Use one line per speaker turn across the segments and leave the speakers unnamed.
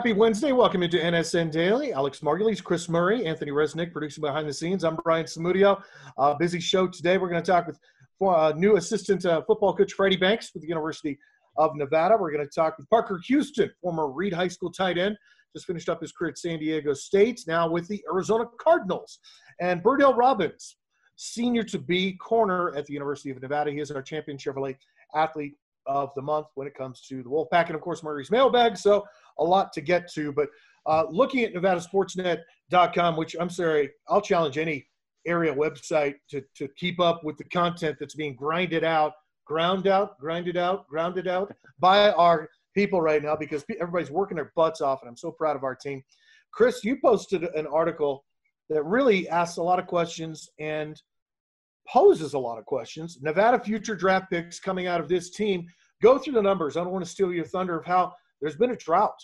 Happy Wednesday. Welcome into NSN Daily. Alex Margulies, Chris Murray, Anthony Resnick producing behind the scenes. I'm Brian Samudio. Uh, busy show today. We're going to talk with uh, new assistant uh, football coach Freddie Banks with the University of Nevada. We're going to talk with Parker Houston, former Reed High School tight end. Just finished up his career at San Diego State, now with the Arizona Cardinals. And Berdale Robins, senior to be corner at the University of Nevada. He is our champion Chevrolet athlete of the month when it comes to the Wolfpack. And of course, Murray's mailbag. So a lot to get to. But uh, looking at NevadaSportsNet.com, which I'm sorry, I'll challenge any area website to, to keep up with the content that's being grinded out, ground out, grinded out, grounded out by our people right now because everybody's working their butts off, and I'm so proud of our team. Chris, you posted an article that really asks a lot of questions and poses a lot of questions. Nevada future draft picks coming out of this team. Go through the numbers. I don't want to steal your thunder of how there's been a drought.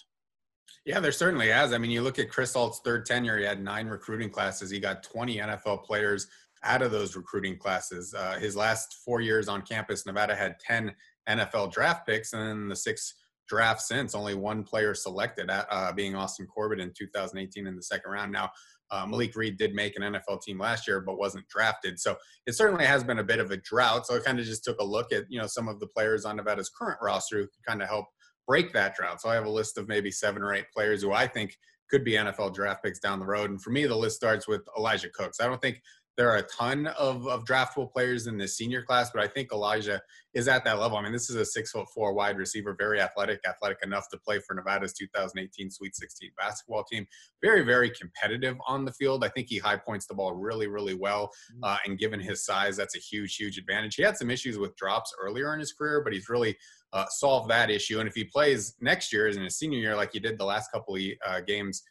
Yeah, there certainly has. I mean, you look at Chris Ault's third tenure, he had nine recruiting classes. He got 20 NFL players out of those recruiting classes. Uh, his last four years on campus, Nevada had 10 NFL draft picks, and then the six drafts since, only one player selected, uh, being Austin Corbett in 2018 in the second round. Now, uh, Malik Reed did make an NFL team last year, but wasn't drafted. So it certainly has been a bit of a drought. So I kind of just took a look at you know some of the players on Nevada's current roster who kind of help break that drought. So I have a list of maybe seven or eight players who I think could be NFL draft picks down the road. And for me, the list starts with Elijah Cooks. I don't think there are a ton of, of draftable players in the senior class, but I think Elijah is at that level. I mean, this is a six foot four wide receiver, very athletic, athletic enough to play for Nevada's 2018 Sweet 16 basketball team. Very, very competitive on the field. I think he high points the ball really, really well. Mm-hmm. Uh, and given his size, that's a huge, huge advantage. He had some issues with drops earlier in his career, but he's really uh, solved that issue. And if he plays next year as in his senior year, like he did the last couple of uh, games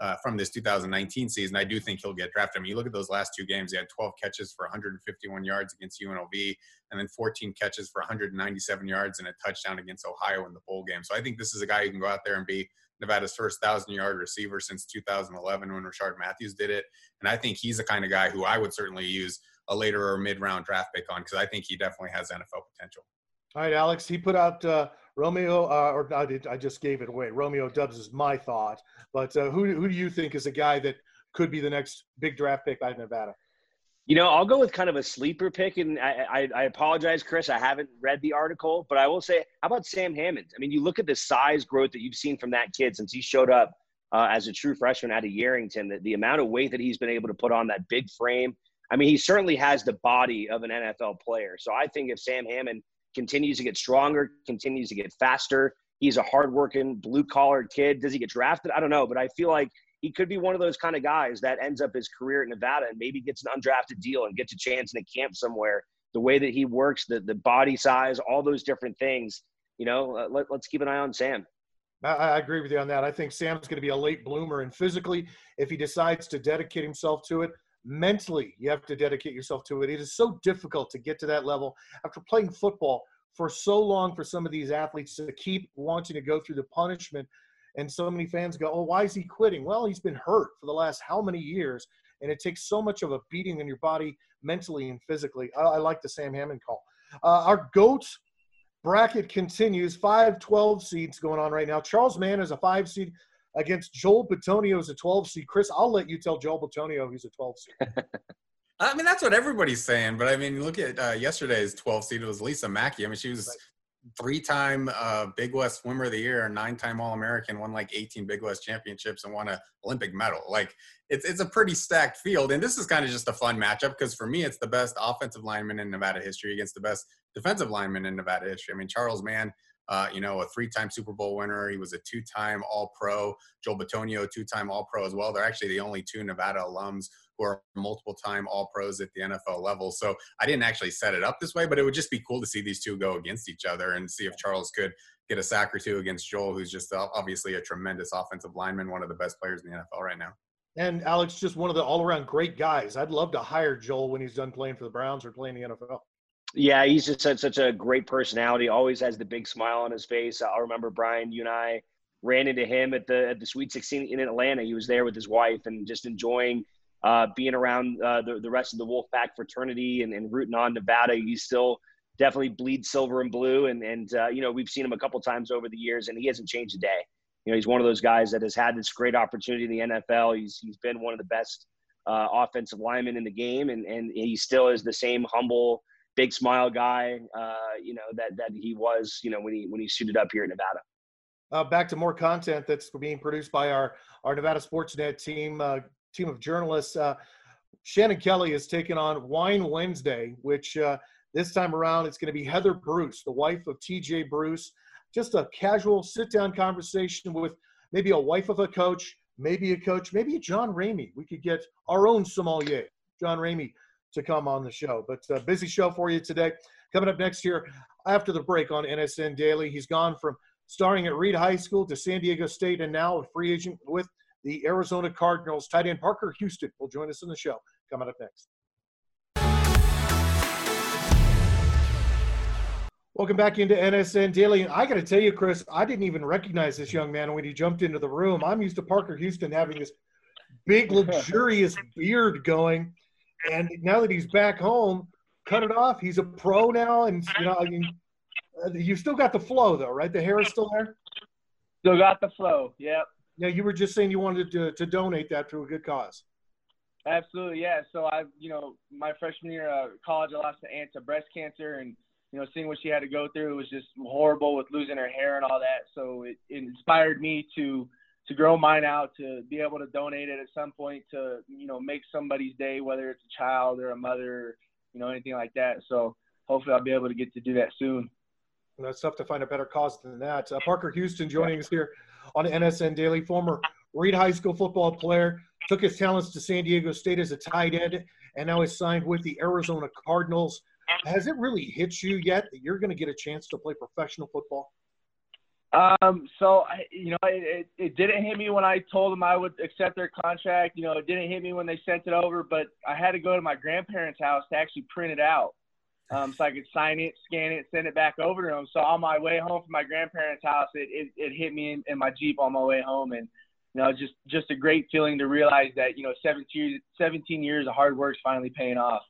uh, from this 2019 season, I do think he'll get drafted. I mean, you look at those last two games, he had 12 catches for 151 yards against UNLV, and then 14 catches for 197 yards and a touchdown against Ohio in the bowl game. So I think this is a guy who can go out there and be Nevada's first thousand yard receiver since 2011 when Rishard Matthews did it. And I think he's the kind of guy who I would certainly use a later or mid round draft pick on because I think he definitely has NFL potential.
All right, Alex. He put out uh, Romeo, uh, or I, did, I just gave it away. Romeo Doubs is my thought, but uh, who who do you think is a guy that could be the next big draft pick by Nevada?
You know, I'll go with kind of a sleeper pick, and I, I, I, apologize, Chris. I haven't read the article, but I will say, how about Sam Hammond? I mean, you look at the size growth that you've seen from that kid since he showed up uh, as a true freshman out of Yerington. The, the amount of weight that he's been able to put on that big frame. I mean, he certainly has the body of an NFL player. So I think if Sam Hammond continues to get stronger, continues to get faster. He's a hardworking, blue collar kid. Does he get drafted? I don't know, but I feel like he could be one of those kind of guys that ends up his career at Nevada and maybe gets an undrafted deal and gets a chance in a camp somewhere. The way that he works, the the body size, all those different things. You know, uh, let, let's keep an eye on Sam.
I, agree with you on that. I think Sam's going to be a late bloomer, and physically, if he decides to dedicate himself to it, mentally you have to dedicate yourself to it. It is so difficult to get to that level after playing football for so long for some of these athletes to keep wanting to go through the punishment. And so many fans go oh why is he quitting? Well he's been hurt for the last how many years? And it takes so much of a beating in your body mentally and physically. I, I like the sam hammond call. Uh, our goat bracket continues. 5 12 seeds going on right now. Charles mann is a five seed against Joel Bitonio as a 12 seed. Chris, I'll let you tell Joel Bitonio he's a 12 seed.
I mean, that's what everybody's saying. But I mean, look at uh, yesterday's 12 seed. It was Lisa Mackey. I mean, she was three-time uh, Big West Swimmer of the Year, nine-time All-American, won like 18 Big West championships, and won an Olympic medal. Like, it's it's a pretty stacked field. And this is kind of just a fun matchup because for me, it's the best offensive lineman in Nevada history against the best defensive lineman in Nevada history. I mean, Charles Mann uh, you know, a three-time Super Bowl winner. He was a two-time All-Pro. Joel Bitonio, two-time All-Pro as well. They're actually the only two Nevada alums who are multiple-time All-Pros at the NFL level. So I didn't actually set it up this way, but it would just be cool to see these two go against each other and see if Charles could get a sack or two against Joel, who's just obviously a tremendous offensive lineman, one of the best players in the NFL right now.
And Alex, just one of the all-around great guys. I'd love to hire Joel when he's done playing for the Browns or playing the NFL.
Yeah, he's just such, a great personality. Always has the big smile on his face. I'll remember Brian, you and I ran into him at the at the Sweet 16 in Atlanta. He was there with his wife and just enjoying uh, being around uh, the, the rest of the Wolfpack fraternity and, and rooting on Nevada. He's still definitely bleeds silver and blue. And, and uh, you know, we've seen him a couple times over the years and he hasn't changed a day. You know, he's one of those guys that has had this great opportunity in the NFL. He's he's been one of the best uh, offensive linemen in the game, and and he still is the same humble, big smile guy. Uh, you know that that he was. You know when he when he suited up here in Nevada.
Uh, back to more content that's being produced by our our Nevada Sportsnet team uh, team of journalists. Uh, Shannon Kelly has taken on Wine Wednesday, which uh, this time around it's going to be Heather Bruce, the wife of TJ Bruce. Just a casual sit down conversation with maybe a wife of a coach, maybe a coach, maybe John Ramey. We could get our own sommelier, John Ramey, to come on the show. But a uh, busy show for you today. Coming up next year after the break on NSN Daily, he's gone from starting at Reed High School to San Diego State and now a free agent with the Arizona Cardinals. Tight end Parker Houston will join us in the show coming up next. Welcome back into NSN Daily. And I got to tell you, Chris, I didn't even recognize this young man when he jumped into the room. I'm used to Parker Houston having this big, luxurious beard going. And now that he's back home, cut it off. He's a pro now. And, you know, I mean, uh, you still got the flow, though, right? The hair is still there?
Still got the flow, yep.
Yeah, you were just saying you wanted to, to donate that to a good cause.
Absolutely, yeah. So I, you know, my freshman year of college, I lost an aunt to breast cancer, and you know, seeing what she had to go through was just horrible with losing her hair and all that. So it, it inspired me to to grow mine out, to be able to donate it at some point to you know make somebody's day, whether it's a child or a mother, you know, anything like that. So hopefully, I'll be able to get to do that soon.
And it's tough to find a better cause than that. Uh, Parker Houston joining us here on NSN Daily, former Reed High School football player, took his talents to San Diego State as a tight end, and now is signed with the Arizona Cardinals. Has it really hit you yet that you're going to get a chance to play professional football?
Um, so you know, it, it, it didn't hit me when I told them I would accept their contract. You know, it didn't hit me when they sent it over, but I had to go to my grandparents' house to actually print it out, um, so I could sign it, scan it, send it back over to them. So on my way home from my grandparents' house, it it, it hit me in, in my Jeep on my way home, and you know, just just a great feeling to realize that you know 17 years, 17 years of hard work is finally paying off.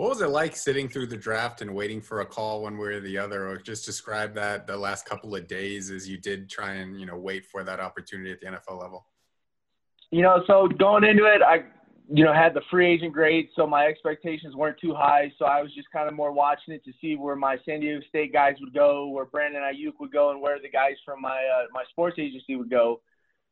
What was it like sitting through the draft and waiting for a call one way or the other, or just describe that the last couple of days as you did try and you know wait for that opportunity at the NFL level?
You know, so going into it, I you know had the free agent grade, so my expectations weren't too high. So I was just kind of more watching it to see where my San Diego State guys would go, where Brandon Aiyuk would go, and where the guys from my uh, my sports agency would go.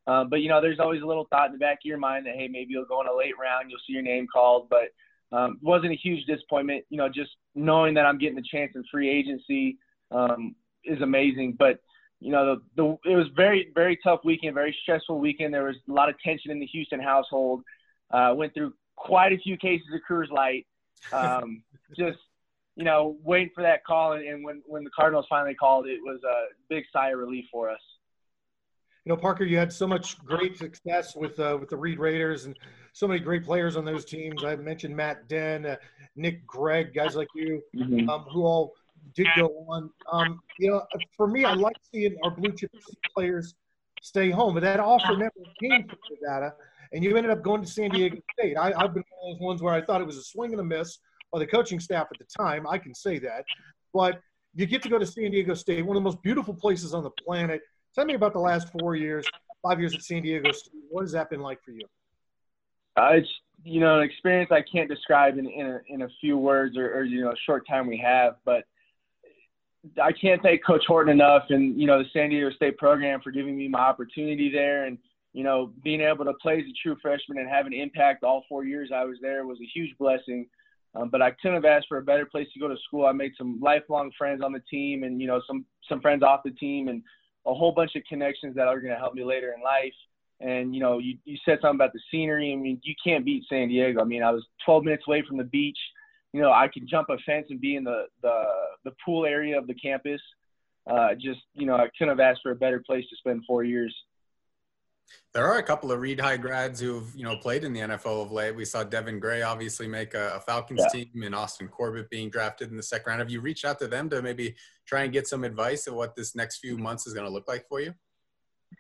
Um, but you know, there's always a little thought in the back of your mind that hey, maybe you'll go in a late round, you'll see your name called. But um, wasn't a huge disappointment. You know, just knowing that I'm getting a chance in free agency um, is amazing. But you know, the, the it was very very tough weekend, very stressful weekend. There was a lot of tension in the Houston household. Uh, went through quite a few cases of Coors Light. Um, just you know, waiting for that call, and, and when when the Cardinals finally called, it was a big sigh of relief for us
you know, Parker, you had so much great success with uh, with the Reed Raiders and so many great players on those teams. I mentioned Matt Den, uh, Nick Gregg, guys like you, mm-hmm. um, who all did go on. Um, you know, for me, I like seeing our blue chip players stay home, but that offer never came from Nevada, and you ended up going to San Diego State. I, have been one of those ones where I thought it was a swing and a miss by the coaching staff at the time. I can say that, but you get to go to San Diego State, one of the most beautiful places on the planet Tell me about the last four years, five years at San Diego State. What has that been like for you?
Uh, it's you know an experience I can't describe in in a, in a few words or, or you know a short time we have, but I can't thank Coach Horton enough and you know the San Diego State program for giving me my opportunity there and you know being able to play as a true freshman and have an impact all four years I was there was a huge blessing. Um, but I couldn't have asked for a better place to go to school. I made some lifelong friends on the team and you know some some friends off the team and a whole bunch of connections that are going to help me later in life. And you know, you, you said something about the scenery. I mean, you can't beat San Diego. I mean, I was 12 minutes away from the beach. You know, I could jump a fence and be in the the the pool area of the campus. Uh, just you know, I couldn't have asked for a better place to spend four years.
There are a couple of Reed High grads who've you know played in the NFL of late. We saw Devin Gray obviously make a, a Falcons yeah. team, and Austin Corbett being drafted in the second round. Have you reached out to them to maybe try and get some advice of what this next few months is going to look like for you?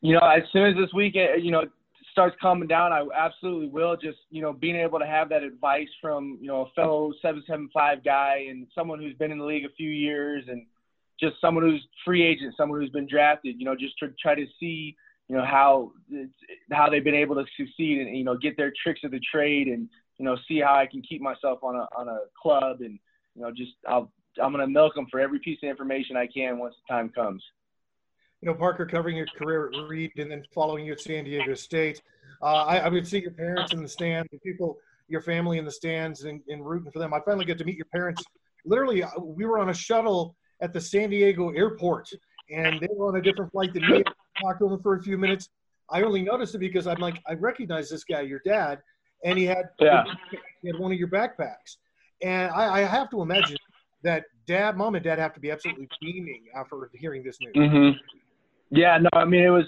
You know, as soon as this weekend, eh, you know, starts calming down, I absolutely will. Just you know, being able to have that advice from you know a fellow seven seven five guy and someone who's been in the league a few years and just someone who's free agent, someone who's been drafted. You know, just to try to see you know how how they've been able to succeed and you know get their tricks of the trade and you know see how I can keep myself on a on a club and you know just I'll I'm gonna milk them for every piece of information I can once the time comes.
You know, Parker, covering your career at Reed and then following you at San Diego State, uh, I, I, would see your parents in the stands, people, your family in the stands, and, and rooting for them. I finally get to meet your parents. Literally, uh, we were on a shuttle at the San Diego airport, and they were on a different flight than me. Talked to them for a few minutes. I only noticed it because I'm like, I recognize this guy, your dad, and he had
yeah.
he had one of your backpacks, and I, I have to imagine that dad, mom, and dad have to be absolutely beaming after hearing this news.
Mm-hmm. Yeah, no, I mean it was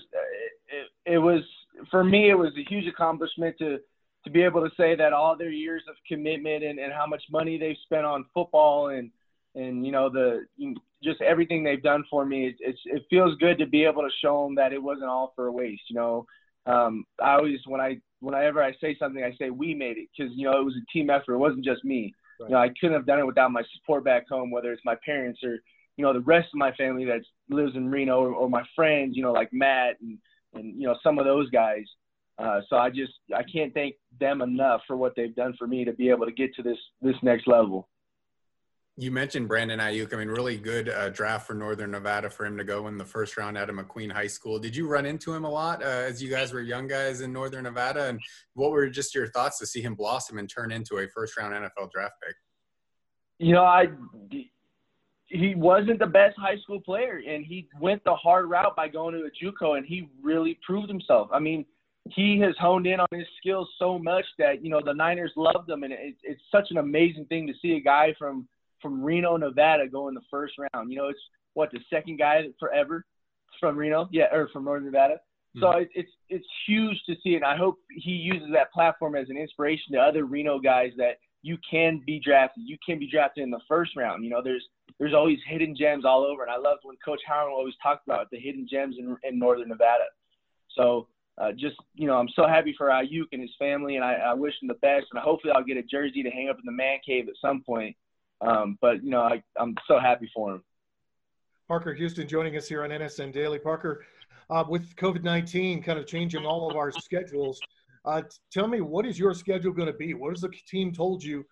it, it was for me it was a huge accomplishment to to be able to say that all their years of commitment and, and how much money they've spent on football and and you know the just everything they've done for me it, it's it feels good to be able to show them that it wasn't all for a waste you know um i always when i whenever i say something i say we made it because you know it was a team effort it wasn't just me right. you know i couldn't have done it without my support back home whether it's my parents or you know the rest of my family that lives in Reno or, or my friends, you know like Matt and and you know some of those guys. Uh, so I just I can't thank them enough for what they've done for me to be able to get to this this next level.
You mentioned Brandon Aiyuk. I mean, really good uh, draft for Northern Nevada for him to go in the first round out of McQueen High School. Did you run into him a lot uh, as you guys were young guys in Northern Nevada? And what were just your thoughts to see him blossom and turn into a first round NFL draft pick?
You know, I he wasn't the best high school player, and he went the hard route by going to a JUCO, and he really proved himself. I mean, he has honed in on his skills so much that you know the Niners loved him, and it, it's such an amazing thing to see a guy from from Reno, Nevada, go in the first round. You know, it's what the second guy forever from Reno, yeah, or from Northern Nevada. So mm-hmm. it, it's it's huge to see, and I hope he uses that platform as an inspiration to other Reno guys that you can be drafted. You can be drafted in the first round. You know, there's there's always hidden gems all over. And I loved when Coach Howard always talked about the hidden gems in, in Northern Nevada. So uh, just, you know, I'm so happy for Aiyuk and his family, and I, I wish him the best. And hopefully I'll get a jersey to hang up in the man cave at some point. Um, but, you know, I, I'm so happy for him.
Parker Houston joining us here on NSN Daily. Parker, uh, with COVID 19 kind of changing all of our schedules, uh, tell me, what is your schedule going to be? What has the team told you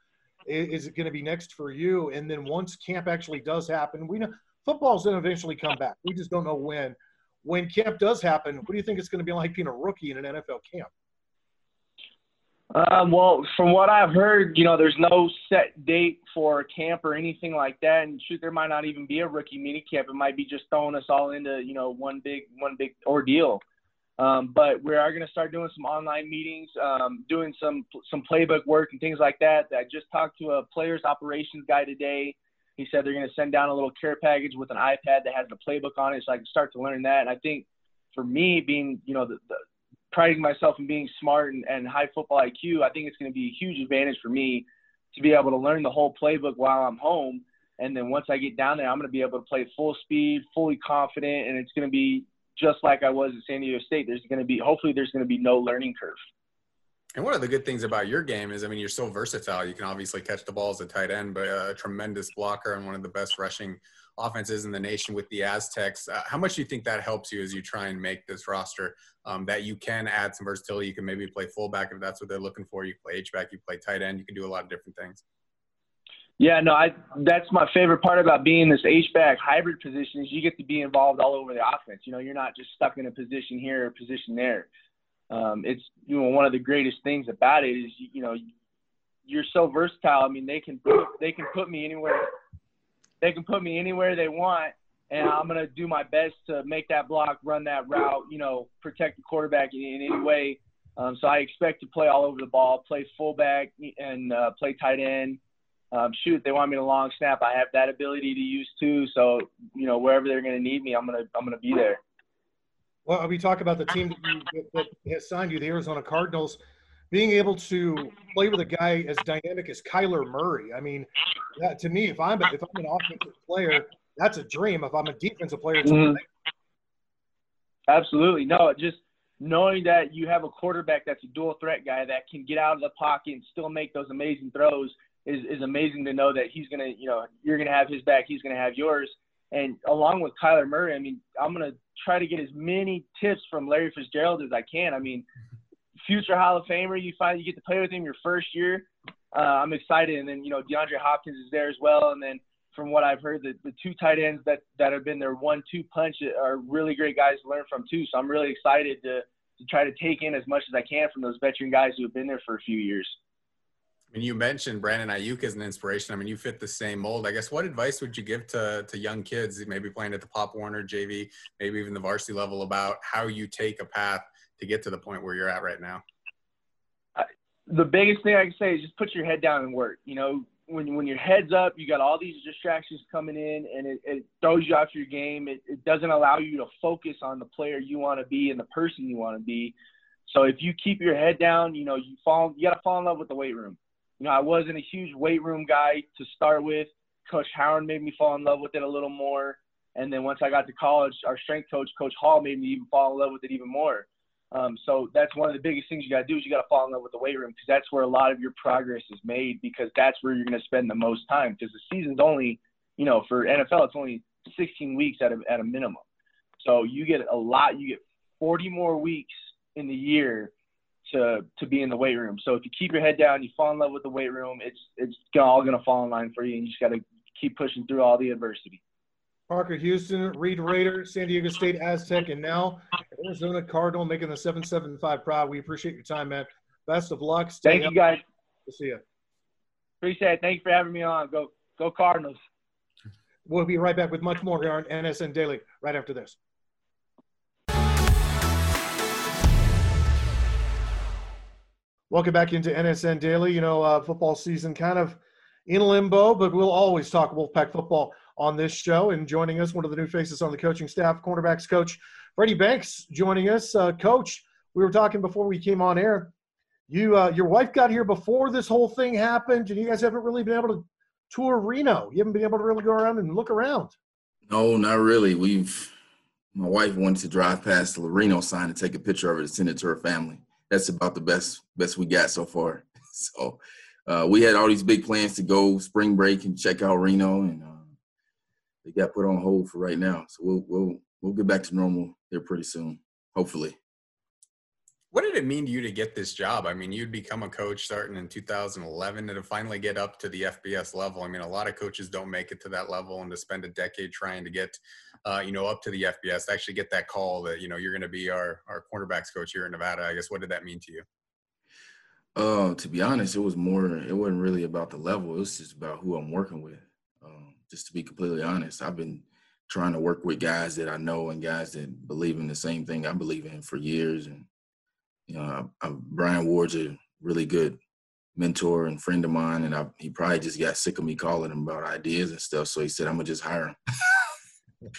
is it going to be next for you? And then once camp actually does happen, we know football's going to eventually come back. We just don't know when. When camp does happen, what do you think it's going to be like being a rookie in an NFL camp?
Um, well, from what I've heard, you know, there's no set date for camp or anything like that. And shoot, there might not even be a rookie mini camp. It might be just throwing us all into, you know, one big one big ordeal. Um, but we are going to start doing some online meetings, um, doing some some playbook work and things like that. I just talked to a players operations guy today. He said they're going to send down a little care package with an iPad that has the playbook on it, so I can start to learn that. And I think for me, being you know the, the priding myself in being smart and, and high football IQ, I think it's going to be a huge advantage for me to be able to learn the whole playbook while I'm home. And then once I get down there, I'm going to be able to play full speed, fully confident, and it's going to be just like I was at San Diego State, there's going to be hopefully there's going to be no learning curve.
And one of the good things about your game is, I mean, you're so versatile. You can obviously catch the ball as a tight end, but a tremendous blocker and one of the best rushing offenses in the nation with the Aztecs. Uh, how much do you think that helps you as you try and make this roster? Um, that you can add some versatility. You can maybe play fullback if that's what they're looking for. You play H back, you play tight end. You can do a lot of different things.
Yeah, no, I that's my favorite part about being this H back hybrid position is you get to be involved all over the offense. You know, you're not just stuck in a position here or position there. Um, it's you know one of the greatest things about it is you know you're so versatile. I mean, they can they can put me anywhere. They can put me anywhere they want, and I'm gonna do my best to make that block, run that route, you know, protect the quarterback in, in any way. Um, so I expect to play all over the ball, play fullback, and uh, play tight end um, shoot, they want me to long snap. I have that ability to use too. So you know, wherever they're going to need me, I'm gonna I'm gonna be there.
Well, we talk about the team that, you, that has signed you, the Arizona Cardinals, being able to play with a guy as dynamic as Kyler Murray. I mean, that, to me, if I'm if I'm an offensive player, that's a dream. If I'm a defensive player, mm-hmm.
absolutely no. Just knowing that you have a quarterback that's a dual threat guy that can get out of the pocket and still make those amazing throws is, is amazing to know that he's going to, you know, you're going to have his back, he's going to have yours. And along with Kyler Murray, I mean, I'm gonna try to get as many tips from Larry Fitzgerald as I can. I mean, future Hall of Famer, you find you get to play with him your first year. Uh, I'm excited, and then you know DeAndre Hopkins is there as well, and then from what I've heard, the, the two tight ends that that have been their one-two punch are really great guys to learn from too. So I'm really excited to to try to take in as much as I can from those veteran guys who have been there for a few years.
Mean, you mentioned Brandon Aiyuk as an inspiration. I mean, you fit the same mold. I guess what advice would you give to to young kids, maybe playing at the Pop Warner JV, maybe even the varsity level, about how you take a path to get to the point where you're at right now?
The biggest thing I can say is just put your head down and work. You know, when when your head's up, you got all these distractions coming in, and it, it throws you off your game. It, it doesn't allow you to focus on the player you want to be and the person you want to be. So if you keep your head down, you know you fall. You got to fall in love with the weight room. You know, I wasn't a huge weight room guy to start with. Coach Howard made me fall in love with it a little more, and then once I got to college, our strength coach, Coach Hall, made me even fall in love with it even more. Um, so that's one of the biggest things you got to do is you got to fall in love with the weight room because that's where a lot of your progress is made because that's where you're going to spend the most time because the season's only, you know, for NFL it's only 16 weeks at a at a minimum. So you get a lot. You get 40 more weeks in the year to to be in the weight room. So if you keep your head down, you fall in love with the weight room, it's it's all going to fall in line for you, and you just got to keep pushing through all the adversity.
Parker Houston, Reed Raider, San Diego State Aztec, and now Arizona Cardinal making the 775 proud. We appreciate your time, man. Best of luck.
Stay Thank you, guys.
We'll see you.
Appreciate it. Thank you for having me on. Go, go Cardinals.
We'll be right back with much more here on NSN Daily right after this. Welcome back into NSN Daily. You know, uh, football season kind of in limbo, but we'll always talk Wolfpack football on this show. And joining us, one of the new faces on the coaching staff, cornerbacks coach Freddie Banks, joining us. Uh, coach, we were talking before we came on air. You, uh, your wife got here before this whole thing happened, and you guys haven't really been able to tour Reno. You haven't been able to really go around and look around.
No, not really. We've my wife wanted to drive past the Reno sign and take a picture of it and send it to her family. That's about the best best we got so far. So uh, we had all these big plans to go spring break and check out Reno, and uh, they got put on hold for right now. So we'll we'll we'll get back to normal here pretty soon, hopefully.
What did it mean to you to get this job? I mean, you'd become a coach starting in 2011 and to finally get up to the FBS level. I mean, a lot of coaches don't make it to that level, and to spend a decade trying to get, uh, you know, up to the FBS, to actually get that call that you know you're going to be our our cornerbacks coach here in Nevada. I guess what did that mean to you?
Uh, to be honest, it was more. It wasn't really about the level. It was just about who I'm working with. Just to be completely honest, I've been trying to work with guys that I know and guys that believe in the same thing I believe in for years. And you know, I, I, Brian Ward's a really good mentor and friend of mine, and I, he probably just got sick of me calling him about ideas and stuff. So he said, "I'm gonna just hire him."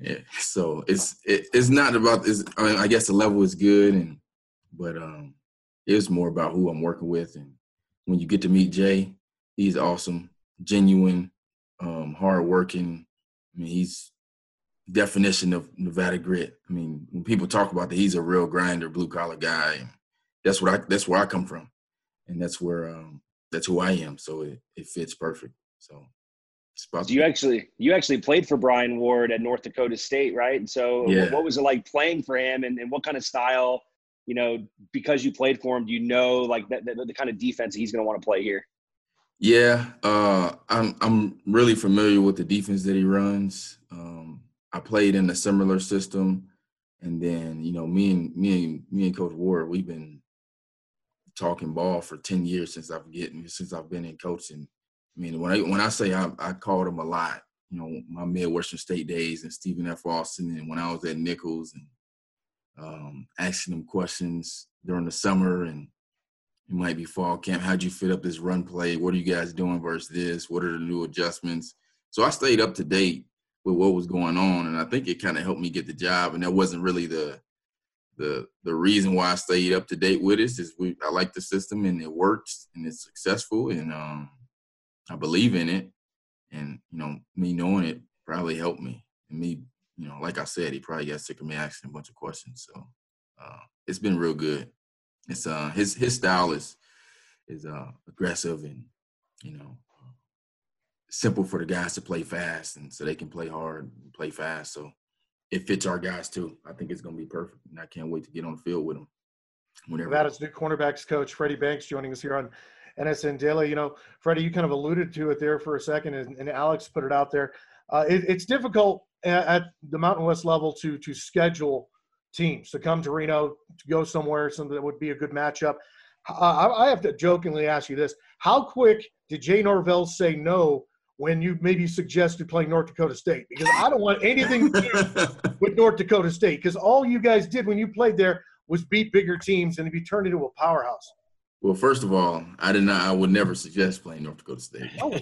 yeah. So it's it, it's not about this. I, mean, I guess the level is good, and but um, it's more about who I'm working with. And when you get to meet Jay, he's awesome, genuine, um, hardworking. I mean, he's definition of Nevada grit. I mean, when people talk about that, he's a real grinder, blue collar guy. That's what I. That's where I come from, and that's where um, that's who I am. So it, it fits perfect. So.
So you actually you actually played for Brian Ward at North Dakota State, right? And so yeah. what was it like playing for him and, and what kind of style you know, because you played for him, do you know like the, the, the kind of defense he's going to want to play here?
Yeah, uh, I'm I'm really familiar with the defense that he runs. Um, I played in a similar system, and then you know me and me and me and Coach Ward, we've been talking ball for ten years since I've getting since I've been in coaching. I mean, when I when I say I, I called him a lot, you know, my Midwestern State days and Stephen F. Austin, and when I was at Nicholls and um, asking them questions during the summer and it might be fall camp. How'd you fit up this run play? What are you guys doing versus this? What are the new adjustments? So I stayed up to date with what was going on, and I think it kind of helped me get the job. And that wasn't really the the the reason why I stayed up to date with it. Is we I like the system and it works and it's successful, and um, I believe in it. And you know, me knowing it probably helped me, and me you know, like I said, he probably got sick of me asking a bunch of questions. So uh, it's been real good. It's uh his his style is is uh aggressive and you know simple for the guys to play fast, and so they can play hard, and play fast. So it fits our guys too. I think it's going to be perfect, and I can't wait to get on the field with them.
Whenever. Nevada's new cornerbacks coach Freddie Banks joining us here on NSN Daily. You know, Freddie, you kind of alluded to it there for a second, and, and Alex put it out there. Uh, it, it's difficult at, the Mountain West level to to schedule teams to come to Reno to go somewhere, something that would be a good matchup. Uh, I, I have to jokingly ask you this: How quick did Jay Norvell say no when you maybe suggested playing North Dakota State? Because I don't want anything to do with North Dakota State. Because all you guys did when you played there was beat bigger teams and be turned into a powerhouse.
Well, first of all, I did not. I would never suggest playing North Dakota State. Oh.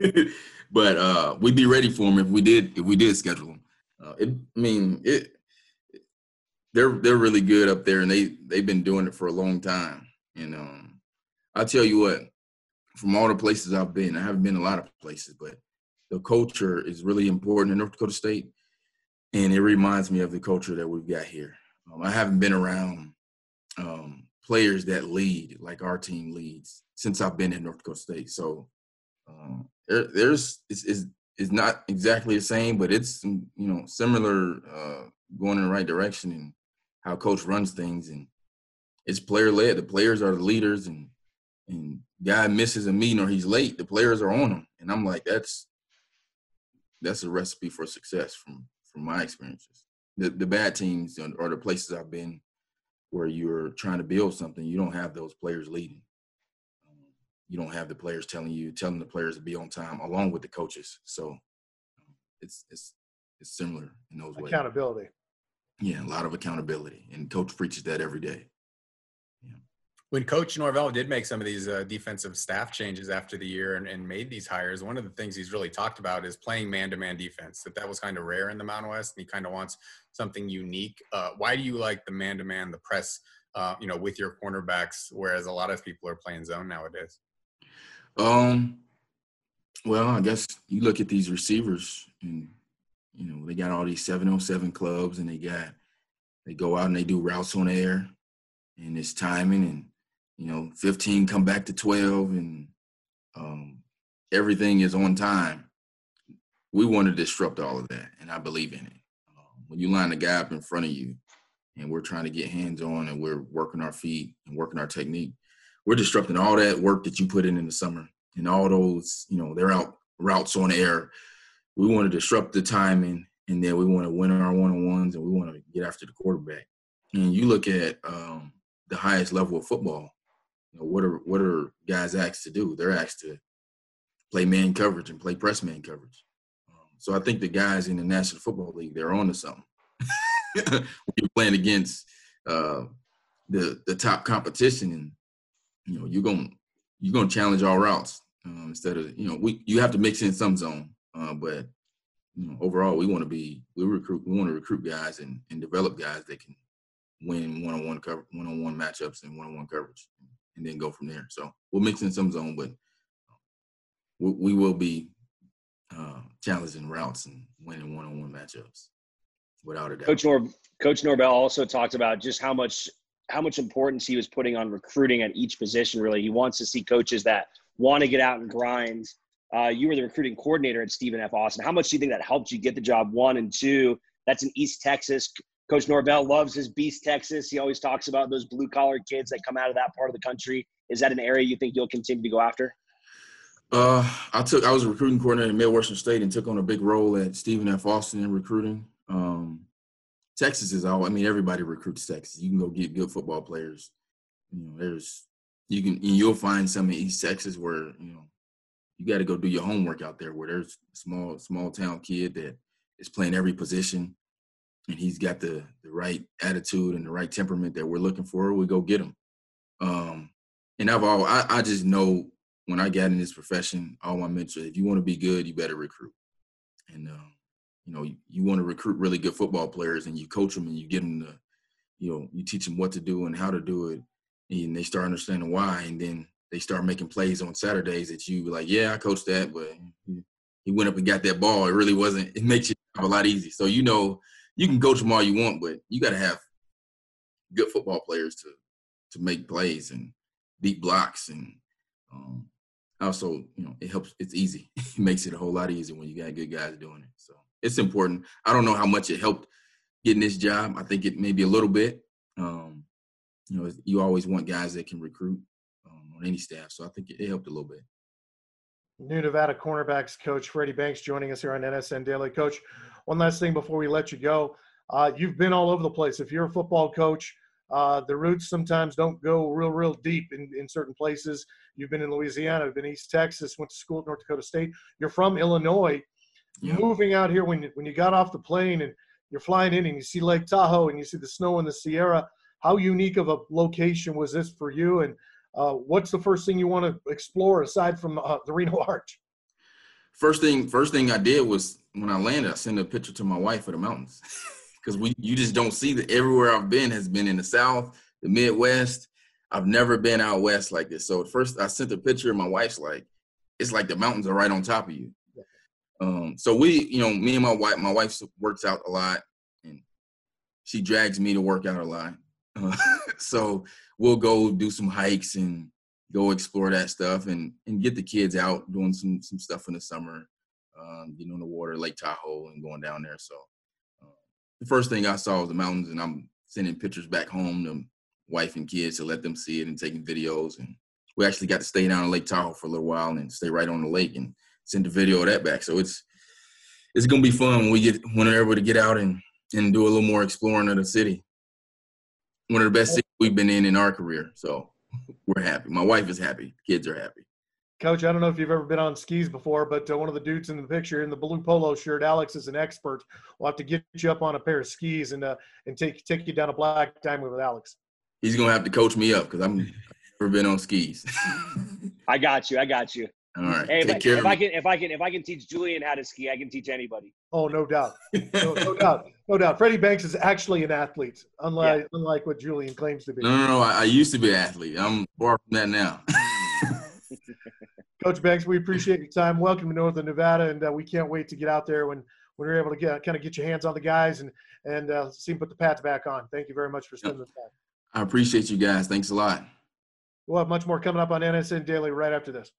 but uh, we'd be ready for them if we did. If we did schedule them, uh, it, I mean, it. They're they're really good up there, and they they've been doing it for a long time. And um, I tell you what, from all the places I've been, I haven't been a lot of places, but the culture is really important in North Dakota State, and it reminds me of the culture that we've got here. Um, I haven't been around um, players that lead like our team leads since I've been in North Dakota State. So um, there, there's it's, it's, it's not exactly the same, but it's you know similar, uh, going in the right direction and how coach runs things and it's player led. The players are the leaders and and guy misses a meeting or he's late, the players are on him. And I'm like, that's that's a recipe for success from from my experiences. The the bad teams or the places I've been where you're trying to build something, you don't have those players leading. You don't have the players telling you, telling the players to be on time, along with the coaches. So it's it's it's similar in those
ways. Accountability.
Yeah, a lot of accountability, and coach preaches that every day Yeah.
when Coach Norvell did make some of these uh, defensive staff changes after the year and, and, made these hires, one of the things he's really talked about is playing man-to-man defense. That that was kind of rare in the Mountain West, and he kind of wants something unique. Uh, why do you like the man-to-man, the press, uh, you know, with your cornerbacks, whereas a lot of people are playing zone nowadays?
Um, well, I guess you look at these receivers, and you know they got all these 707 clubs, and they got they go out and they do routes on air, and it's timing and you know, 15 come back to 12 and um, everything is on time. We want to disrupt all of that, and I believe in it. Um, when you line the guy up in front of you and we're trying to get hands on and we're working our feet and working our technique, we're disrupting all that work that you put in in the summer and all those, you know, they're out routes on air. We want to disrupt the timing and then we want to win our one on ones and we want to get after the quarterback. And you look at um, the highest level of football, you know, what are what are guys asked to do? They're asked to play man coverage and play press man coverage. Um, so I think the guys in the National Football League they're on to something. you're playing against uh, the the top competition, and you know you're gonna you're gonna challenge all routes um, instead of you know we you have to mix in some zone, uh, but you know overall we want to be we recruit we want to recruit guys and, and develop guys that can win one on one cover one on one matchups and one on one coverage and then go from there. So we'll mix in some zone, but we, we will be uh, challenging routes and winning one-on-one matchups without a doubt.
Coach Nor Coach Norvell also talked about just how much how much importance he was putting on recruiting at each position. Really, he wants to see coaches that want to get out and grind. Uh, you were the recruiting coordinator at Stephen F. Austin. How much do you think that helped you get the job? One and two. That's in East Texas. Coach Norvell loves his Beast Texas. He always talks about those blue collar kids that come out of that part of the country. Is that an area you think you'll continue to go after?
Uh, I took I was a recruiting coordinator at Midwestern State and took on a big role at Stephen F. Austin in recruiting. Um, Texas is all. I mean, everybody recruits Texas. You can go get good football players. You know, there's you can you'll find some in East Texas where you know you got to go do your homework out there. Where there's a small small town kid that is playing every position and he's got the the right attitude and the right temperament that we're looking for, we go get him. Um, and I've all I, I just know when I got in this profession, all my mentors, if you want to be good, you better recruit. And um, you know, you, you want to recruit really good football players, and you coach them, and you get them to, you know, you teach them what to do and how to do it, and they start understanding why, and then they start making plays on Saturdays that you like, yeah, I coached that, but he went up and got that ball. It really wasn't. It makes you a lot easy. So you know you can coach them all you want, but you got to have good football players to to make plays and beat blocks. And um, also, you know, it helps. It's easy. it makes it a whole lot easier when you got good guys doing it. So it's important. I don't know how much it helped getting this job. I think it maybe a little bit. Um, you know, you always want guys that can recruit on any staff. So I think it, it helped a little bit.
New Nevada cornerbacks coach Freddie Banks joining us here on NSN Daily. Coach, one last thing before we let you go. Uh, you've been all over the place. If you're a football coach, uh, the roots sometimes don't go real, real deep in, in certain places. You've been in Louisiana, you've been East Texas, went to school at North Dakota State. You're from Illinois. Yeah. Moving out here when when you got off the plane and you're flying in and you see Lake Tahoe and you see the snow in the Sierra. How unique of a location was this for you? And uh, what's the first thing you want to explore aside from uh, the Reno Arch?
First thing, first thing I did was when I landed, I sent a picture to my wife of the mountains. because we you just don't see that everywhere I've been has been in the South, the Midwest. I've never been out west like this. So first I sent a picture, and my wife's like, "It's like the mountains are right on top of you." Um, so we, you know, me and my wife, my wife works out a lot, and she drags me to work out a lot. Uh, so we'll go do some hikes and go explore that stuff, and and get the kids out doing some some stuff in the summer, um, you know, in the water, Lake Tahoe, and going down there. So the first thing I saw was the mountains, and I'm sending pictures back home to wife and kids to let them see it and taking videos. And we actually got to stay down in Lake Tahoe for a little while and stay right on the lake and send a video of that back. So it's it's gonna be fun when we get when we're able to get out and and do a little more exploring of the city. One of the best cities we've been in in our career. So we're happy. My wife is happy. Kids are happy.
Coach, I don't know if you've ever been on skis before, but uh, one of the dudes in the picture in the blue polo shirt, Alex, is an expert. We'll have to get you up on a pair of skis and uh, and take take you down a black diamond with Alex.
He's gonna have to coach me up because I'm never been on skis.
I got you. I got you.
All right.
Hey, if, I, if I, can, if I can, if I can teach Julian how to ski, I can teach anybody.
Oh, no doubt, no, no doubt, no doubt. Freddie Banks is actually an athlete, unlike yeah. unlike what Julian claims to be.
No, no, no. I, I used to be an athlete. I'm far from that now.
Coach Banks, we appreciate your time. Welcome to Northern Nevada, and uh, we can't wait to get out there when when we're able to get kind of get your hands on the guys and and uh, see them put the pads back on. Thank you very much for spending yep. the time.
I appreciate you guys. Thanks a lot.
We'll have much more coming up on NSN Daily right after this.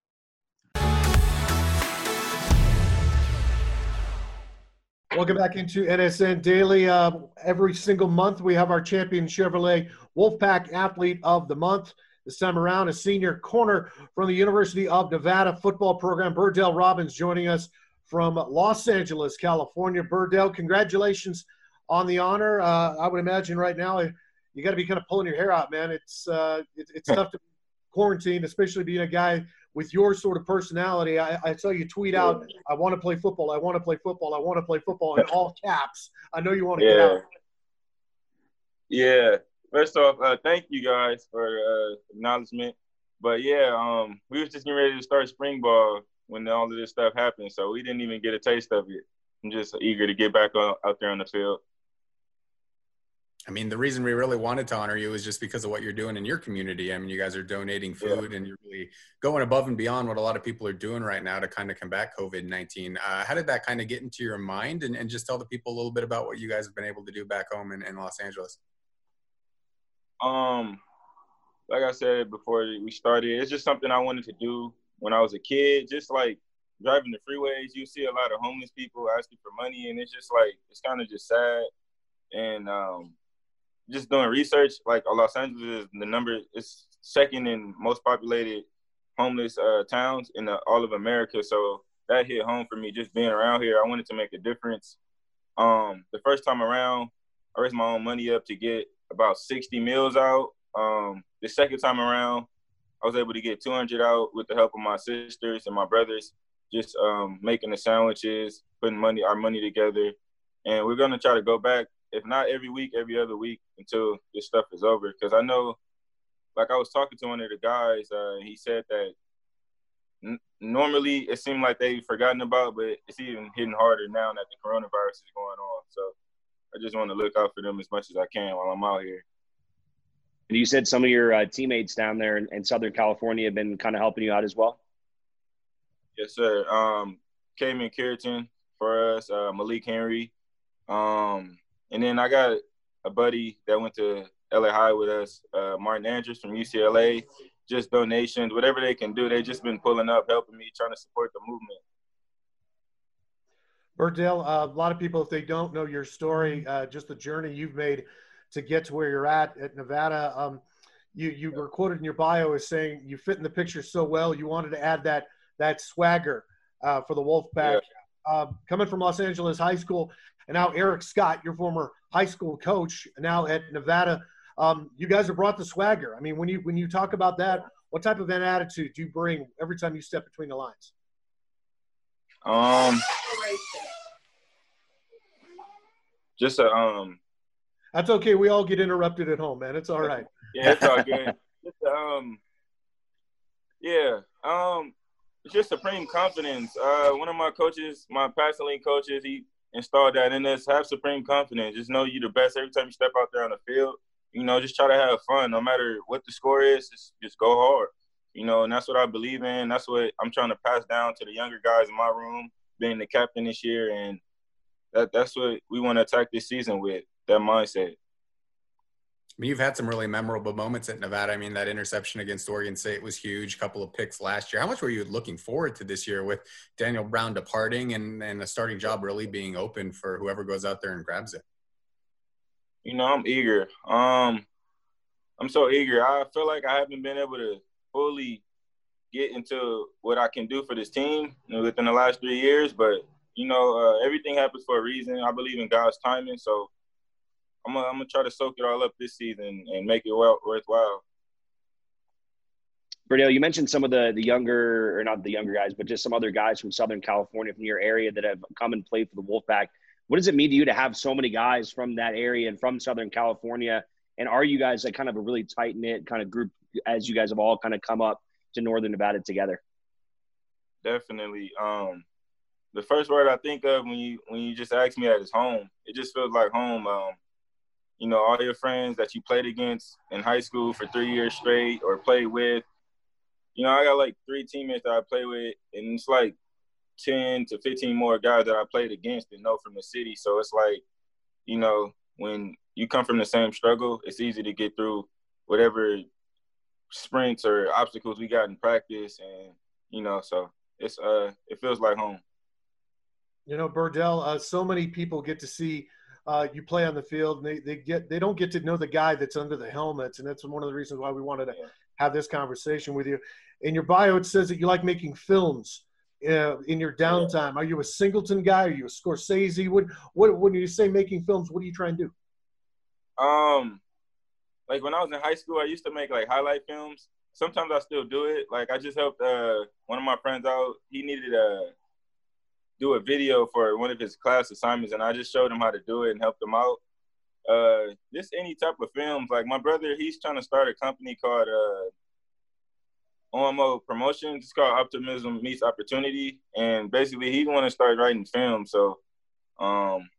Welcome back into NSN Daily. Uh, every single month, we have our champion Chevrolet Wolfpack Athlete of the Month. This time around, a senior corner from the University of Nevada football program, Berdale Robins, joining us from Los Angeles, California. Berdale, congratulations on the honor. Uh, I would imagine right now you got to be kind of pulling your hair out, man. It's uh, it, it's tough to quarantine, especially being a guy with your sort of personality. I, I saw you tweet out, "I want to play football. I want to play football. I want to play football" in all caps. I know you want to yeah. get out.
Yeah, first off, uh, thank you guys for uh, acknowledgement. But yeah, um, we was just getting ready to start spring ball when all of this stuff happened, so we didn't even get a taste of it. I'm just eager to get back on, out there on the field.
I mean, the reason we really wanted to honor you is just because of what you're doing in your community. I mean, you guys are donating food yeah. and you're really going above and beyond what a lot of people are doing right now to kind of combat COVID 19. Uh, how did that kind of get into your mind? And, and just tell the people a little bit about what you guys have been able to do back home in, in Los Angeles.
Um, like I said before we started, it's just something I wanted to do when I was a kid. Just like driving the freeways, you see a lot of homeless people asking for money, and it's just like it's kind of just sad. And um, just doing research, like Los Angeles, is the number is second in most populated homeless uh, towns in the, all of America. So that hit home for me. Just being around here, I wanted to make a difference. Um, the first time around, I raised my own money up to get about 60 meals out. Um, the second time around, I was able to get 200 out with the help of my sisters and my brothers, just um, making the sandwiches, putting money, our money together. And we're gonna try to go back, if not every week, every other week until this stuff is over. Because I know, like I was talking to one of the guys, uh, he said that n- normally it seemed like they've forgotten about, but it's even hitting harder now that the coronavirus is going on. So I just want to look out for them as much as I can while I'm out here.
And you said some of your uh, teammates down there in, in, Southern California have been kind of helping you out as well.
Yes, sir. Um, Cayman Kiriton for us, uh, Malik Henry, um, and then I got a buddy that went to LA High with us, uh, Martin Andrews from UCLA. just donations, whatever they can do. They just been pulling up, helping me, trying to support the movement.
Berdale, uh, a lot of people, if they don't know your story, uh, just the journey you've made to get to where you're at at Nevada. Um, you you were quoted in your bio as saying you fit in the picture so well you wanted to add that that swagger uh, for the Wolfpack. Yeah. Um, coming from Los Angeles High School, and now Eric Scott, your former high school coach, now at Nevada. Um, you guys have brought the swagger. I mean, when you when you talk about that, what type of an attitude do you bring every time you step between the lines?
Um, just a um.
That's okay. We all get interrupted at home, man. It's all right.
yeah, it's all good. just um, yeah, um, just supreme confidence. Uh, one of my coaches, my passing lane coaches, he installed that in us. Have supreme confidence. Just know you're the best every time you step out there on the field. You know, just try to have fun, no matter what the score is. Just, just go hard. You know, and that's what I believe in. That's what I'm trying to pass down to the younger guys in my room, being the captain this year, and that that's what we want to attack this season with that mindset.
I mean, you've had some really memorable moments at Nevada. I mean, that interception against Oregon State was huge. Couple of picks last year. How much were you looking forward to this year with Daniel Brown departing and, and a starting job really being open for whoever goes out there and grabs it?
You know, I'm eager. Um, I'm so eager. I feel like I haven't been able to fully get into what I can do for this team within the last three years, but you know, uh, everything happens for a reason. I believe in God's timing, so I'm gonna, I'm gonna try to soak it all up this season and make it well worthwhile.
Berdale, you mentioned some of the the younger, or not the younger guys, but just some other guys from Southern California, from your area, that have come and played for the Wolfpack. What does it mean to you to have so many guys from that area and from Southern California? And are you guys like kind of a really tight knit kind of group as you guys have all kind of come up to Northern Nevada together?
Definitely. Um, the first word I think of when you when you just ask me at that is home. It just feels like home. Um, you know, all your friends that you played against in high school for three years straight or played with. You know, I got like three teammates that I play with, and it's like 10 to 15 more guys that I played against and know from the city. So it's like, you know, when you come from the same struggle, it's easy to get through whatever sprints or obstacles we got in practice. And, you know, so it's, uh, it feels like home.
You know, Berdale, uh, so many people get to see uh, you play on the field, and they, they get they don't get to know the guy that's under the helmets, and that's one of the reasons why we wanted to have this conversation with you. In your bio, it says that you like making films uh, in your downtime. Are you a Singleton guy? Are you a Scorsese? What what when you say making films, what are you trying to do?
Um, like when I was in high school, I used to make like highlight films. Sometimes I still do it. Like I just helped uh, one of my friends out. He needed a do a video for one of his class assignments, and I just showed him how to do it and helped him out. Uh, just any type of films. Like my brother, he's trying to start a company called uh, OMO Promotions. It's called Optimism Meets Opportunity, and basically he want to start writing films. So, um,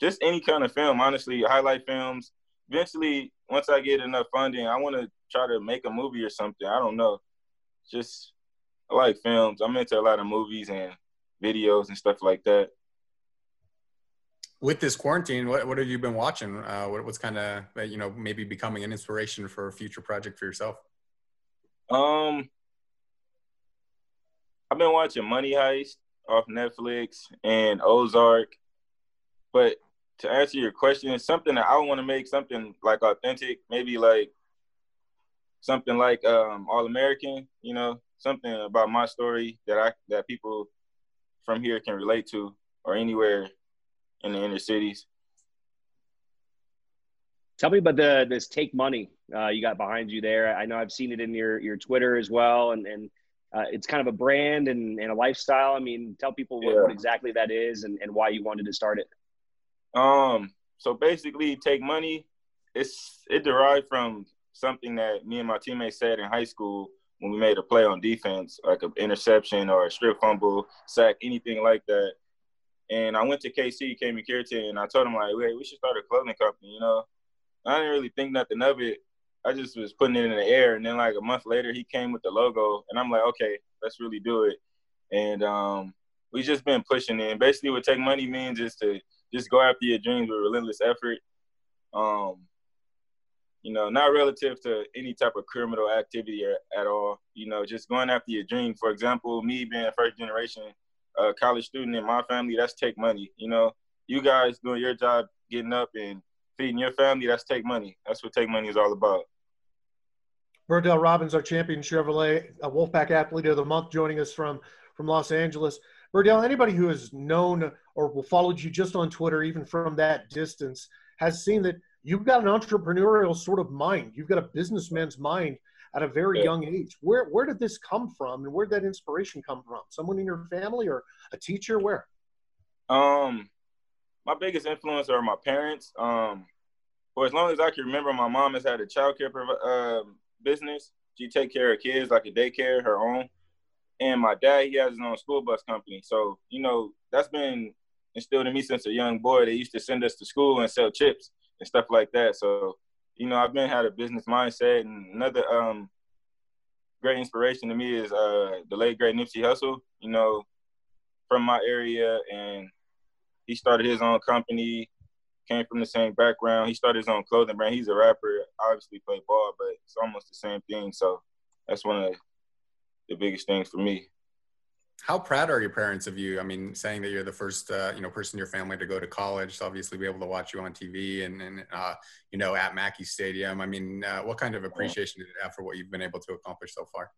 just any kind of film, honestly, highlight films. Eventually, once I get enough funding, I want to try to make a movie or something. I don't know. Just I like films. I'm into a lot of movies and videos and stuff like that.
With this quarantine, what, what have you been watching? Uh, what, what's kind of you know maybe becoming an inspiration for a future project for yourself?
Um, I've been watching Money Heist off Netflix and Ozark, but to answer your question, something that I want to make something like authentic, maybe like something like um, All American, you know, something about my story that I that people from here can relate to or anywhere in the inner cities.
Tell me about the this take money uh, you got behind you there. I know I've seen it in your your Twitter as well, and and uh, it's kind of a brand and, and a lifestyle. I mean, tell people what, yeah. what exactly that is and, and why you wanted to start it.
Um. So basically, take money. It's it derived from something that me and my teammates said in high school when we made a play on defense, like an interception or a strip fumble, sack, anything like that. And I went to KC, came Kami Kirton, and I told him like, "Wait, we should start a clothing company." You know, I didn't really think nothing of it. I just was putting it in the air, and then like a month later, he came with the logo, and I'm like, "Okay, let's really do it." And um, we just been pushing it. And basically, what take money means is to just go after your dreams with relentless effort. Um, You know, not relative to any type of criminal activity or, at all. You know, just going after your dream. For example, me being a first generation uh, college student in my family, that's take money. You know, you guys doing your job, getting up and feeding your family, that's take money. That's what take money is all about.
Berdale Robins, our champion Chevrolet a Wolfpack Athlete of the Month, joining us from from Los Angeles. Verdell, anybody who has known or followed you just on Twitter, even from that distance, has seen that you've got an entrepreneurial sort of mind. You've got a businessman's mind at a very yeah. young age. Where where did this come from, and where did that inspiration come from? Someone in your family or a teacher? Where?
Um, my biggest influence are my parents. Um, for as long as I can remember, my mom has had a child care uh, business. She take care of kids like a daycare, her own. And my dad, he has his own school bus company. So, you know, that's been instilled in me since a young boy. They used to send us to school and sell chips and stuff like that. So, you know, I've been had a business mindset. And another um, great inspiration to me is uh, the late great Nipsey Hussle. You know, from my area, and he started his own company came from the same background. He started his own clothing brand. He's a rapper, obviously played ball, but it's almost the same thing. So that's one of the biggest things for me.
How proud are your parents of you? I mean, saying that you're the first, uh, you know, person in your family to go to college, to obviously be able to watch you on TV and, and uh, you know, at Mackay Stadium. I mean, uh, what kind of appreciation did you have for what you've been able to accomplish so far?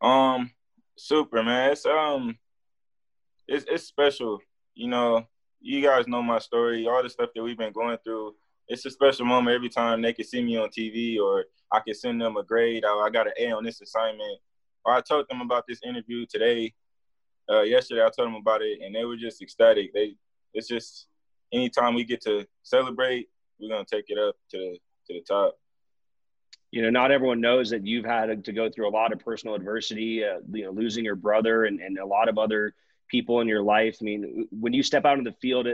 Um, super, man. It's um, it's it's special. You know, you guys know my story, all the stuff that we've been going through. It's a special moment every time they can see me on TV or I can send them a grade. Or I got an A on this assignment. Or I told them about this interview today. Uh, yesterday I told them about it and they were just ecstatic. They it's just anytime we get to celebrate, we're gonna take it up to the to the top.
You know, not everyone knows that you've had to go through a lot of personal adversity. Uh, you know, losing your brother and, and a lot of other people in your life? I mean, when you step out in the field,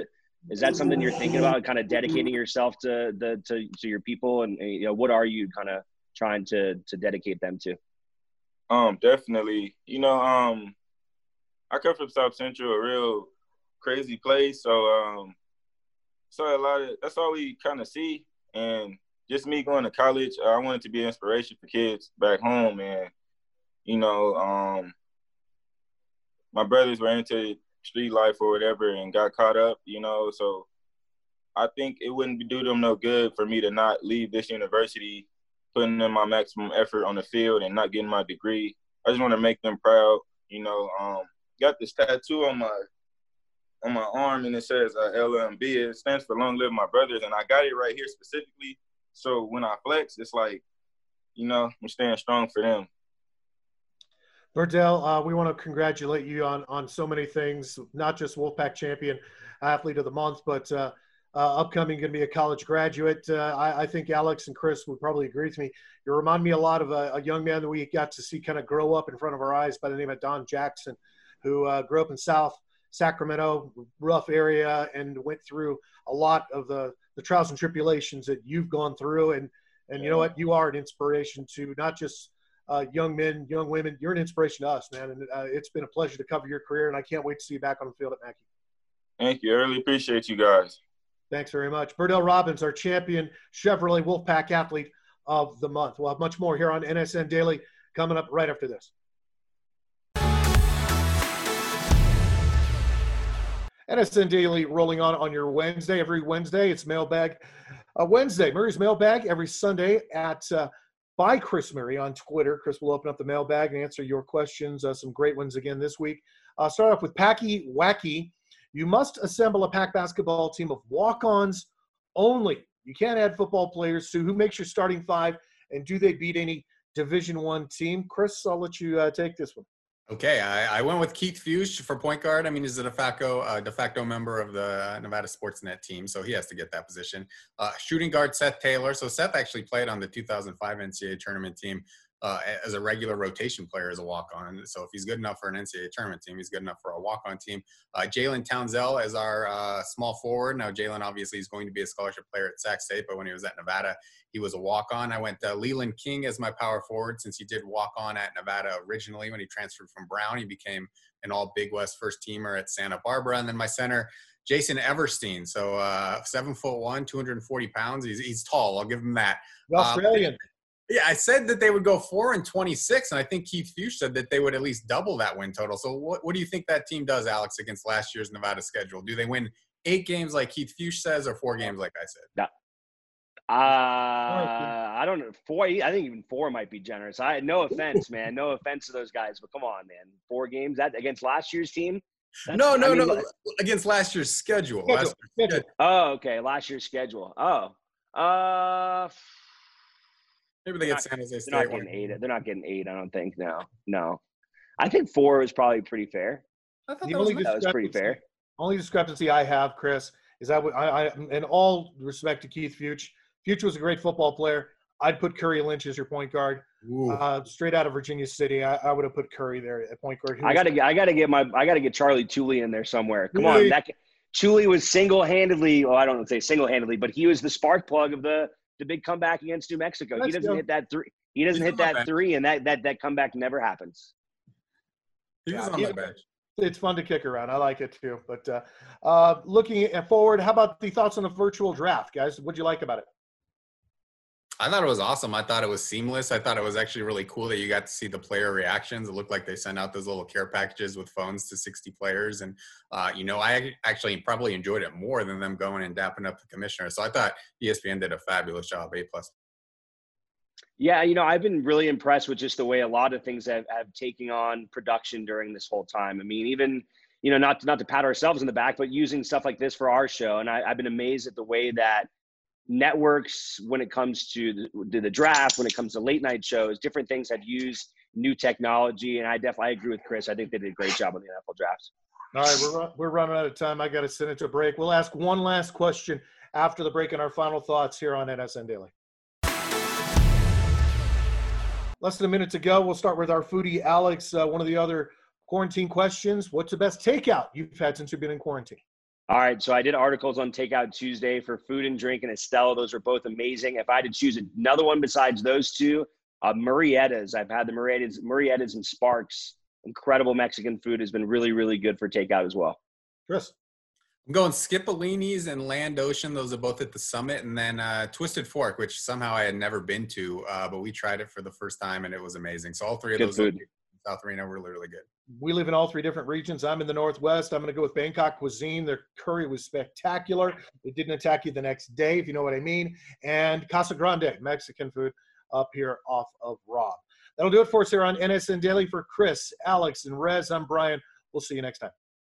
is that something you're thinking about, kind of dedicating yourself to the to, to your people, and you know, what are you kind of trying to to dedicate them to?
Um, definitely. You know, um, I come from South Central, a real crazy place, so um, so a lot of that's all we kind of see, and just me going to college, I wanted to be an inspiration for kids back home, and you know, um, my brothers were into street life or whatever and got caught up, you know. So I think it wouldn't do them no good for me to not leave this university, putting in my maximum effort on the field and not getting my degree. I just want to make them proud, you know. Um, got this tattoo on my on my arm and it says uh, LMB. It stands for Long Live My Brothers, and I got it right here specifically. So when I flex, it's like, you know, I'm staying strong for them.
Berdale, uh, we want to congratulate you on on so many things, not just Wolfpack champion, athlete of the month, but uh, uh, upcoming going to be a college graduate. Uh, I, I, think Alex and Chris would probably agree with me. You remind me a lot of a, a, young man that we got to see kind of grow up in front of our eyes by the name of Don Jackson, who uh, grew up in South Sacramento, rough area, and went through a lot of the the trials and tribulations that you've gone through. And and you know what, you are an inspiration to not just uh, young men, young women. You're an inspiration to us, man. And uh, it's been a pleasure to cover your career, and I can't wait to see you back on the field at Mackay.
Thank you. I really appreciate you guys.
Thanks very much. Berdale Robins, our champion Chevrolet Wolfpack athlete of the month. We'll have much more here on NSN Daily coming up right after this. NSN Daily rolling on on your Wednesday. Every Wednesday, it's mailbag. Uh, Wednesday, Murray's mailbag every Sunday at uh, by Chris Murray on Twitter. Chris will open up the mailbag and answer your questions. Uh, some great ones again this week. Uh, start off with Packy Wacky. You must assemble a pack basketball team of walk-ons only. You can't add football players. So who makes your starting five, and do they beat any Division One team? Chris, I'll let you uh, take this one.
Okay, I, I, went with Keith Fuchs for point guard. I mean, he's a de facto uh, de facto member of the Nevada Sportsnet team, so he has to get that position. Uh, shooting guard Seth Taylor. So Seth actually played on the 2005 NCAA tournament team uh, as a regular rotation player as a walk on. So if he's good enough for an NCAA tournament team, he's good enough for a walk on team. Uh, Jalen Townsell as our uh, small forward. Now, Jalen obviously is going to be a scholarship player at Sac State, but when he was at Nevada, he was a walk on. I went uh, Leland King as my power forward since he did walk on at Nevada originally when he transferred from Brown. He became an all Big West first teamer at Santa Barbara. And then my center, Jason Everstein. So uh, seven foot one, 240 pounds. He's, he's tall. I'll give him that.
The Australian. Um,
yeah, I said that they would go four and 26, and I think Keith Fuchs said that they would at least double that win total. So, what, what do you think that team does, Alex, against last year's Nevada schedule? Do they win eight games like Keith Fuchs says, or four games like I said?
No. Uh, I don't know. Four, I think even four might be generous. I no offense, man. No offense to those guys, but come on, man. Four games that against last year's team.
no, no, I mean, no. Against last year's schedule. schedule. Last year's
schedule. Oh, okay. Last year's schedule. Oh, uh,
Maybe they get San Jose
State. They're not getting eight. They're not getting eight. I don't think. No, no. I think four is probably pretty fair.
I thought that was,
that was pretty fair.
Only discrepancy I have, Chris, is that I, I, in all respect to Keith Fuchs, Fuchs was a great football player. I'd put Curry Lynch as your point guard. Uh, straight out of Virginia City, I, I, would have put Curry there at point guard.
I gotta, I gotta get my, I gotta get Charlie Tooley in there somewhere. Come on, that Tooley was single-handedly. Well, I don't say single-handedly, but he was the spark plug of the the big comeback against New Mexico. Let's he doesn't go. hit that three. He doesn't He's hit that three, and that that that comeback never happens.
He was on my bench.
It's fun to kick around. I like it too. But uh, uh, looking forward, how about the thoughts on the virtual draft, guys? What'd you like about it?
I thought it was awesome. I thought it was seamless. I thought it was actually really cool that you got to see the player reactions. It looked like they sent out those little care packages with phones to 60 players. And, uh, you know, I actually probably enjoyed it more than them going and dapping up the commissioner. So I thought ESPN did a fabulous job. A plus.
Yeah, you know, I've been really impressed with just the way a lot of things have, have taken on production during this whole time. I mean, even, you know, not not to pat ourselves in the back, but using stuff like this for our show. And I, I've been amazed at the way that networks when it comes to the, the, draft when it comes to late night shows different things have used new technology and i definitely I agree with chris. I think they did a great job on the nfl draft.
All right we're, we're running out of time. I got to send it to a break. We'll ask one last question after the break and our final thoughts here on nsn daily. Less than a minute to go. We'll start with our foodie alex. Uh, one of the other quarantine questions. What's the best takeout you've had since you've been in quarantine
all right, so I did articles on Takeout Tuesday for food and drink and Estella. Those are both amazing. If I had to choose another one besides those two, uh, Murrieta's. I've had the Murrieta's, Murrieta's and Sparks. Incredible Mexican food has been really, really good for takeout as well.
Chris.
I'm going Skipolini's and Land Ocean. Those are both at the summit. And then uh, Twisted Fork, which somehow I had never been to, uh, but we tried it for the first time and it was amazing. So all three of good those food. South Reno were really, really good
we live in all three different regions. I'm in the Northwest. I'm going to go with Bangkok cuisine. Their curry was spectacular. It didn't attack you the next day, if you know what I mean. And Casa Grande, Mexican food up here off of Rob. That'll do it for us here on NSN Daily. For Chris, Alex, and Rez, I'm Brian. We'll see you next time.